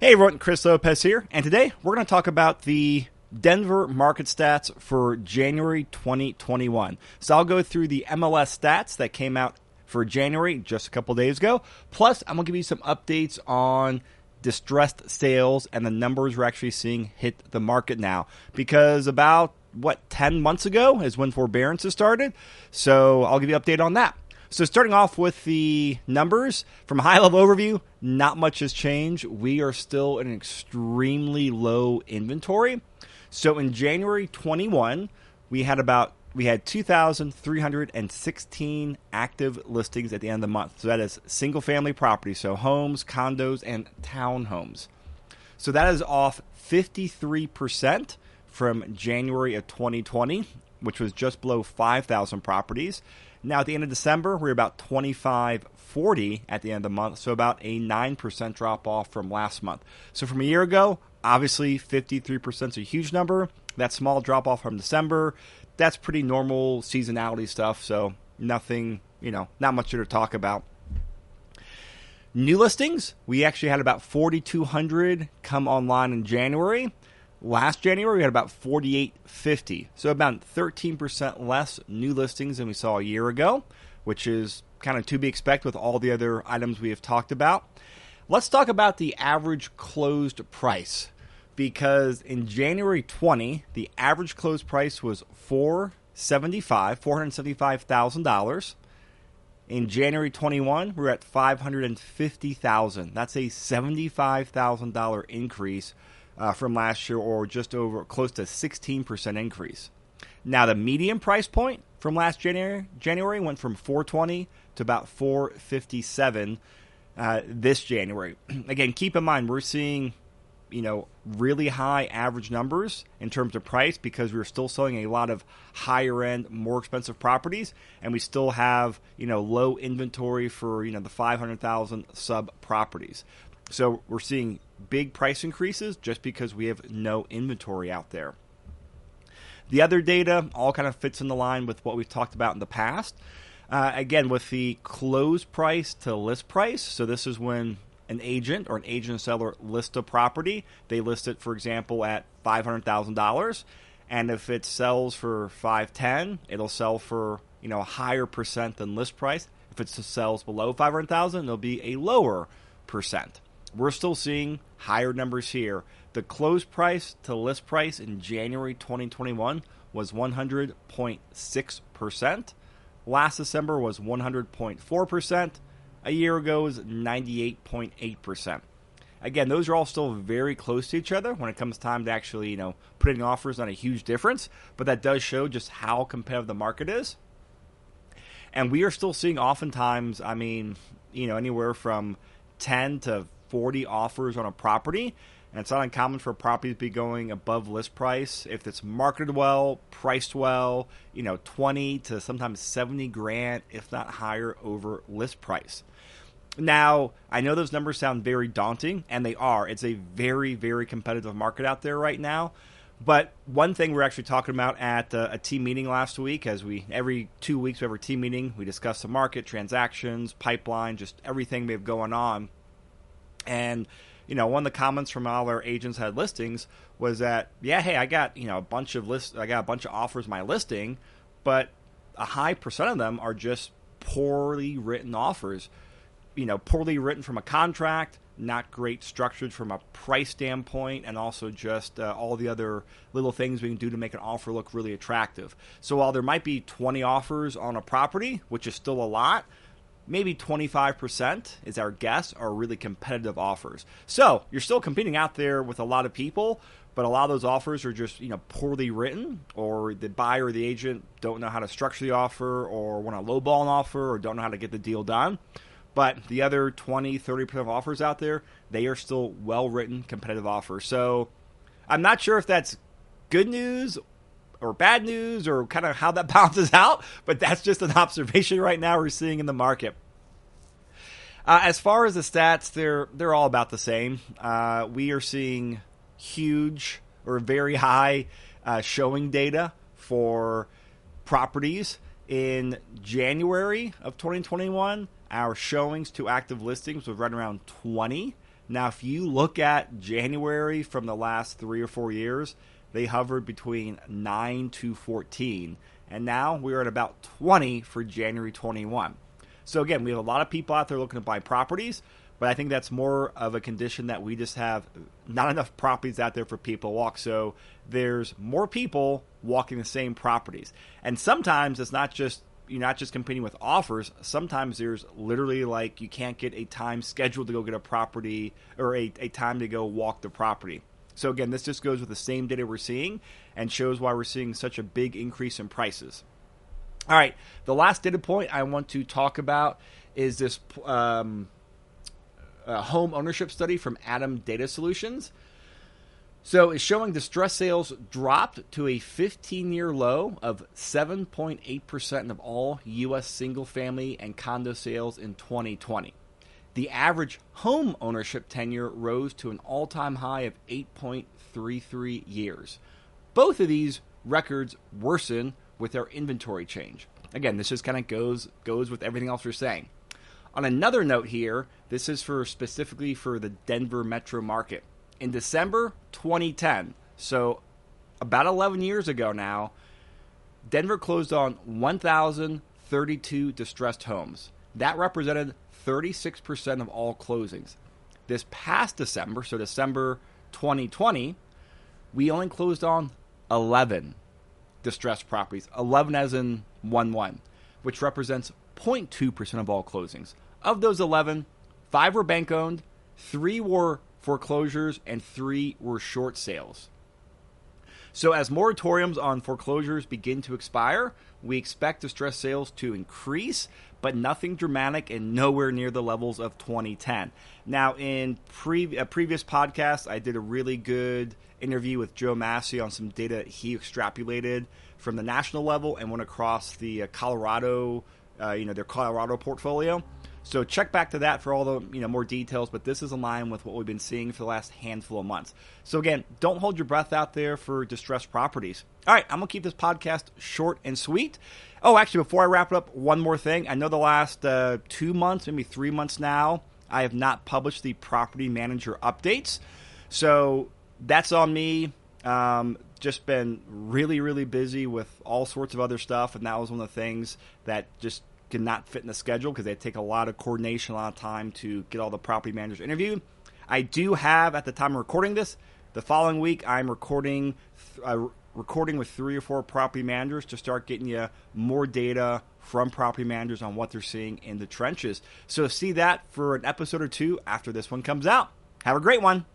Hey everyone, Chris Lopez here, and today we're going to talk about the Denver market stats for January 2021. So I'll go through the MLS stats that came out for January just a couple days ago. Plus, I'm going to give you some updates on distressed sales and the numbers we're actually seeing hit the market now. Because about, what, 10 months ago is when forbearances started. So I'll give you an update on that. So, starting off with the numbers from a high level overview, not much has changed. We are still in an extremely low inventory. So, in January 21, we had about we had 2,316 active listings at the end of the month. So that is single family property, so homes, condos, and townhomes. So that is off 53% from January of 2020, which was just below 5,000 properties. Now, at the end of December, we are about 2540 at the end of the month, so about a 9% drop off from last month. So from a year ago, obviously 53% is a huge number. That small drop off from December, that's pretty normal seasonality stuff, so nothing, you know, not much to talk about. New listings, we actually had about 4,200 come online in January. Last January, we had about 4850. So about 13% less new listings than we saw a year ago, which is kind of to be expected with all the other items we have talked about. Let's talk about the average closed price because in January 20, the average closed price was 475, $475,000. In January 21, we're at 550,000. That's a $75,000 increase uh, from last year, or just over close to 16% increase. Now, the median price point from last January January went from 420 to about 457 uh, this January. Again, keep in mind we're seeing you know really high average numbers in terms of price because we're still selling a lot of higher end more expensive properties and we still have you know low inventory for you know the 500,000 sub properties so we're seeing big price increases just because we have no inventory out there. The other data all kind of fits in the line with what we've talked about in the past. Uh, again, with the close price to list price, so this is when an agent or an agent seller list a property. They list it, for example, at five hundred thousand dollars, and if it sells for five ten, it'll sell for you know a higher percent than list price. If it sells below five hundred thousand, it'll be a lower percent. We're still seeing higher numbers here. The close price to list price in January 2021 was 100.6%. Last December was 100.4%. A year ago was 98.8%. Again, those are all still very close to each other when it comes time to actually, you know, putting offers on a huge difference, but that does show just how competitive the market is. And we are still seeing oftentimes, I mean, you know, anywhere from 10 to 40 offers on a property. And it's not uncommon for a property to be going above list price if it's marketed well, priced well, you know, 20 to sometimes 70 grand, if not higher, over list price. Now, I know those numbers sound very daunting, and they are. It's a very, very competitive market out there right now. But one thing we're actually talking about at uh, a team meeting last week, as we every two weeks we have a team meeting, we discuss the market, transactions, pipeline, just everything we have going on. And you know, one of the comments from all our agents had listings was that, yeah, hey, I got you know a bunch of list, I got a bunch of offers my listing, but a high percent of them are just poorly written offers. You know, poorly written from a contract, not great structured from a price standpoint, and also just uh, all the other little things we can do to make an offer look really attractive. So while there might be 20 offers on a property, which is still a lot, maybe 25% is our guess are really competitive offers. So you're still competing out there with a lot of people, but a lot of those offers are just you know poorly written, or the buyer or the agent don't know how to structure the offer, or want to lowball an offer, or don't know how to get the deal done. But the other 20, 30% of offers out there, they are still well written, competitive offers. So I'm not sure if that's good news or bad news or kind of how that balances out, but that's just an observation right now we're seeing in the market. Uh, as far as the stats, they're they're all about the same. Uh, we are seeing huge or very high uh, showing data for properties in January of 2021. Our showings to active listings was right around 20. Now, if you look at January from the last three or four years, they hovered between 9 to 14. And now we're at about 20 for January 21. So, again, we have a lot of people out there looking to buy properties, but I think that's more of a condition that we just have not enough properties out there for people to walk. So, there's more people walking the same properties. And sometimes it's not just you're not just competing with offers. Sometimes there's literally like you can't get a time scheduled to go get a property or a, a time to go walk the property. So again, this just goes with the same data we're seeing and shows why we're seeing such a big increase in prices. All right, the last data point I want to talk about is this um, home ownership study from ATTOM Data Solutions. So it's showing distress sales dropped to a 15 year low of 7.8% of all U.S. single family and condo sales in 2020. The average home ownership tenure rose to an all time high of 8.33 years. Both of these records worsen with their inventory change. Again, this just kind of goes goes with everything else we're saying. On another note here, this is for specifically for the Denver metro market in December 2010, so about 11 years ago now, Denver closed on 1,032 distressed homes. That represented 36% of all closings. This past December, so December 2020, we only closed on 11 distressed properties, 11 as in 1 1, which represents 0.2% of all closings. Of those 11, five were bank owned, three were foreclosures, and three were short sales. So, as moratoriums on foreclosures begin to expire, we expect distressed sales to increase, but nothing dramatic and nowhere near the levels of 2010. Now, in pre- a previous podcast, I did a really good interview with Joe Massey on some data he extrapolated from the national level and went across the uh, Colorado, uh, you know, their Colorado portfolio. So check back to that for all the you know more details. But this is in line with what we've been seeing for the last handful of months. So again, don't hold your breath out there for distressed properties. All right, I'm gonna keep this podcast short and sweet. Oh, actually, before I wrap it up, one more thing. I know the last uh, two months, maybe three months now, I have not published the property manager updates. So that's on me. Um, just been really, really busy with all sorts of other stuff, and that was one of the things that just could not fit in the schedule because they take a lot of coordination, a lot of time to get all the property managers interviewed. I do have at the time of recording this. The following week, I'm recording uh, recording with three or four property managers to start getting you more data from property managers on what they're seeing in the trenches. So see that for an episode or two after this one comes out. Have a great one.